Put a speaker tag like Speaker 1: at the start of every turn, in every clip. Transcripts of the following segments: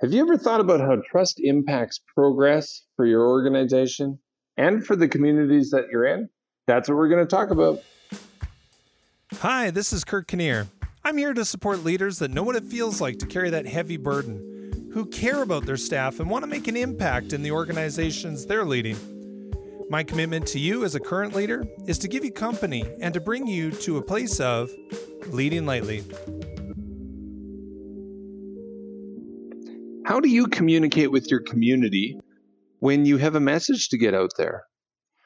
Speaker 1: Have you ever thought about how trust impacts progress for your organization and for the communities that you're in? That's what we're going to talk about.
Speaker 2: Hi, this is Kurt Kinnear. I'm here to support leaders that know what it feels like to carry that heavy burden, who care about their staff and want to make an impact in the organizations they're leading. My commitment to you as a current leader is to give you company and to bring you to a place of leading lightly.
Speaker 1: How do you communicate with your community when you have a message to get out there?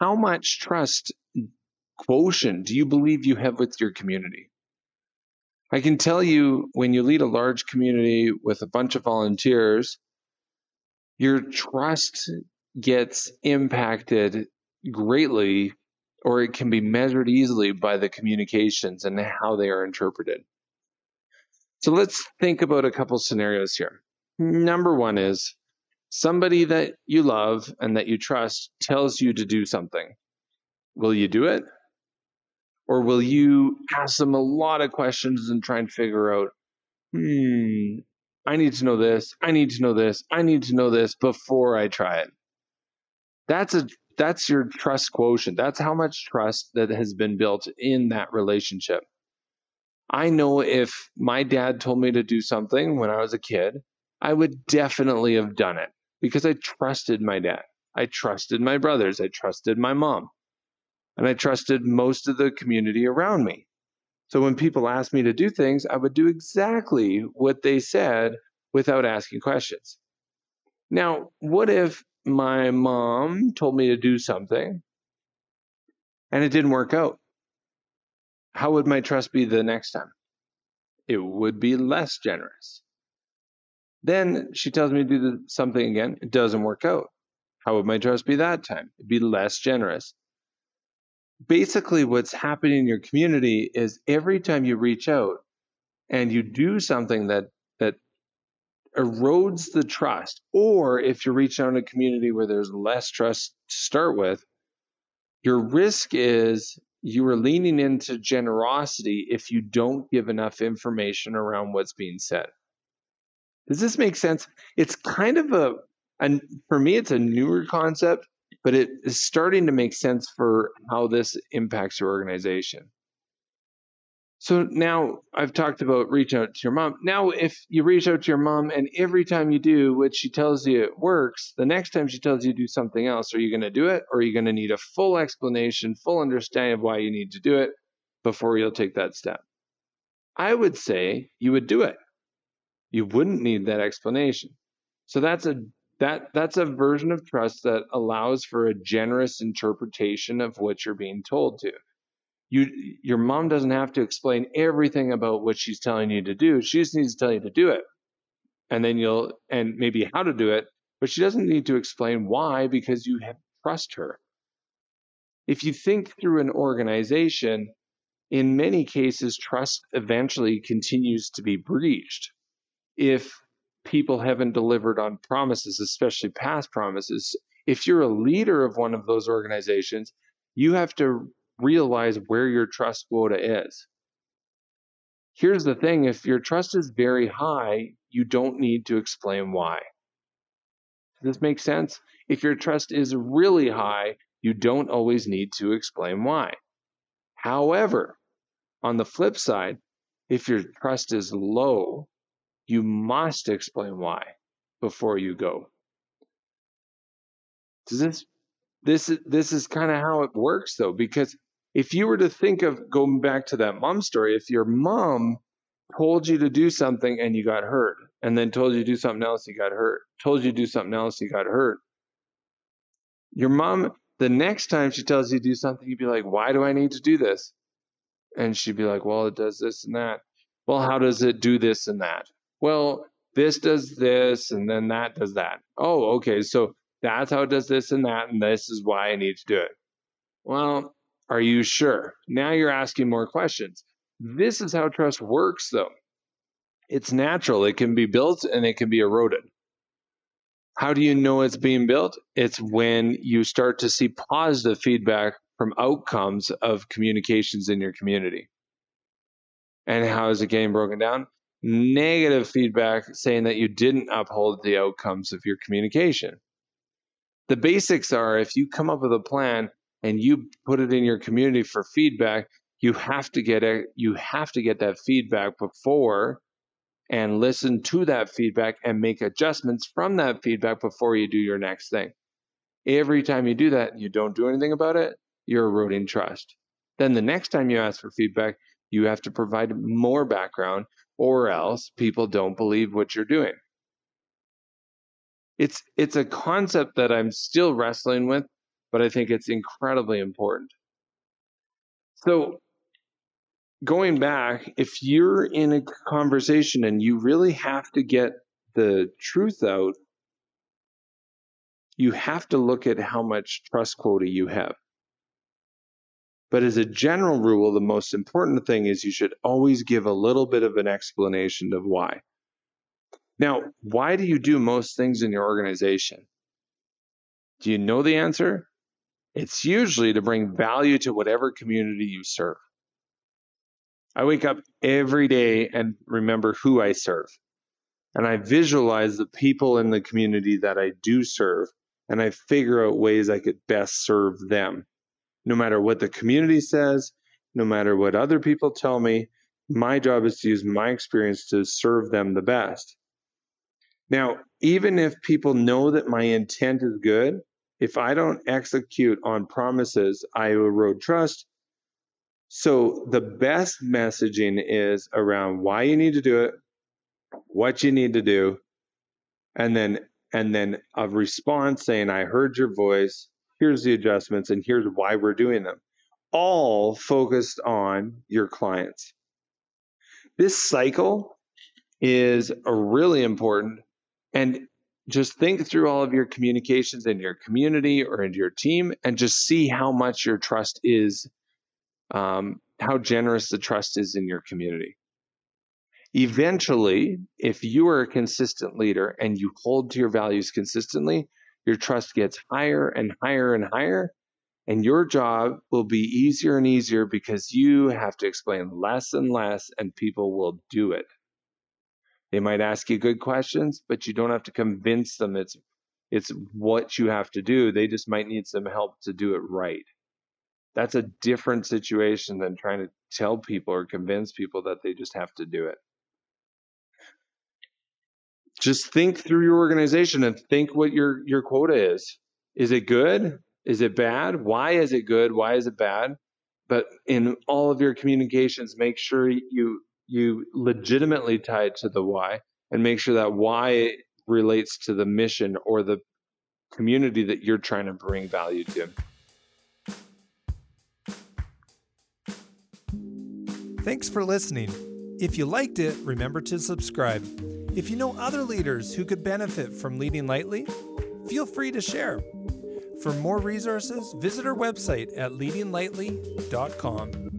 Speaker 1: How much trust quotient do you believe you have with your community? I can tell you when you lead a large community with a bunch of volunteers, your trust gets impacted greatly or it can be measured easily by the communications and how they are interpreted. So let's think about a couple scenarios here. Number one is somebody that you love and that you trust tells you to do something. Will you do it? Or will you ask them a lot of questions and try and figure out, hmm, I need to know this, I need to know this, I need to know this before I try it. That's a that's your trust quotient. That's how much trust that has been built in that relationship. I know if my dad told me to do something when I was a kid, I would definitely have done it because I trusted my dad. I trusted my brothers. I trusted my mom. And I trusted most of the community around me. So when people asked me to do things, I would do exactly what they said without asking questions. Now, what if my mom told me to do something and it didn't work out? How would my trust be the next time? It would be less generous. Then she tells me to do something again. It doesn't work out. How would my trust be that time? It'd be less generous. Basically, what's happening in your community is every time you reach out and you do something that that erodes the trust, or if you reach out in a community where there's less trust to start with, your risk is you are leaning into generosity if you don't give enough information around what's being said. Does this make sense? It's kind of a, and for me, it's a newer concept, but it is starting to make sense for how this impacts your organization. So now I've talked about reaching out to your mom. Now, if you reach out to your mom and every time you do what she tells you it works, the next time she tells you to do something else, are you going to do it or are you going to need a full explanation, full understanding of why you need to do it before you'll take that step? I would say you would do it you wouldn't need that explanation. So that's a that that's a version of trust that allows for a generous interpretation of what you're being told to. You your mom doesn't have to explain everything about what she's telling you to do. She just needs to tell you to do it. And then you'll and maybe how to do it, but she doesn't need to explain why because you have trust her. If you think through an organization, in many cases trust eventually continues to be breached if people haven't delivered on promises, especially past promises. If you're a leader of one of those organizations, you have to realize where your trust quota is. Here's the thing if your trust is very high, you don't need to explain why. Does this make sense? If your trust is really high, you don't always need to explain why. However, on the flip side, if your trust is low, you must explain why before you go. Does this this this is kind of how it works though because if you were to think of going back to that mom story if your mom told you to do something and you got hurt and then told you to do something else you got hurt told you to do something else you got hurt. Your mom the next time she tells you to do something you'd be like why do i need to do this? And she'd be like well it does this and that. Well how does it do this and that well, this does this and then that does that. Oh, okay. So that's how it does this and that, and this is why I need to do it. Well, are you sure? Now you're asking more questions. This is how trust works, though. It's natural, it can be built and it can be eroded. How do you know it's being built? It's when you start to see positive feedback from outcomes of communications in your community. And how is it getting broken down? Negative feedback saying that you didn't uphold the outcomes of your communication. The basics are if you come up with a plan and you put it in your community for feedback, you have to get it you have to get that feedback before and listen to that feedback and make adjustments from that feedback before you do your next thing. Every time you do that you don't do anything about it, you're eroding trust. Then the next time you ask for feedback, you have to provide more background or else people don't believe what you're doing. It's it's a concept that I'm still wrestling with, but I think it's incredibly important. So going back, if you're in a conversation and you really have to get the truth out, you have to look at how much trust quota you have. But as a general rule, the most important thing is you should always give a little bit of an explanation of why. Now, why do you do most things in your organization? Do you know the answer? It's usually to bring value to whatever community you serve. I wake up every day and remember who I serve. And I visualize the people in the community that I do serve, and I figure out ways I could best serve them. No matter what the community says, no matter what other people tell me, my job is to use my experience to serve them the best. Now, even if people know that my intent is good, if I don't execute on promises, I erode trust so the best messaging is around why you need to do it, what you need to do, and then and then a response saying, I heard your voice, here's the adjustments, and here's why we're doing them. All focused on your clients. This cycle is really important. And just think through all of your communications in your community or in your team and just see how much your trust is um, how generous the trust is in your community. Eventually, if you are a consistent leader and you hold to your values consistently, your trust gets higher and higher and higher. And your job will be easier and easier because you have to explain less and less, and people will do it. They might ask you good questions, but you don't have to convince them it's it's what you have to do. They just might need some help to do it right that's a different situation than trying to tell people or convince people that they just have to do it. Just think through your organization and think what your your quota is. Is it good? Is it bad? Why is it good? Why is it bad? But in all of your communications, make sure you you legitimately tie it to the why and make sure that why relates to the mission or the community that you're trying to bring value to.
Speaker 2: Thanks for listening. If you liked it, remember to subscribe. If you know other leaders who could benefit from leading lightly, feel free to share. For more resources, visit our website at leadinglightly.com.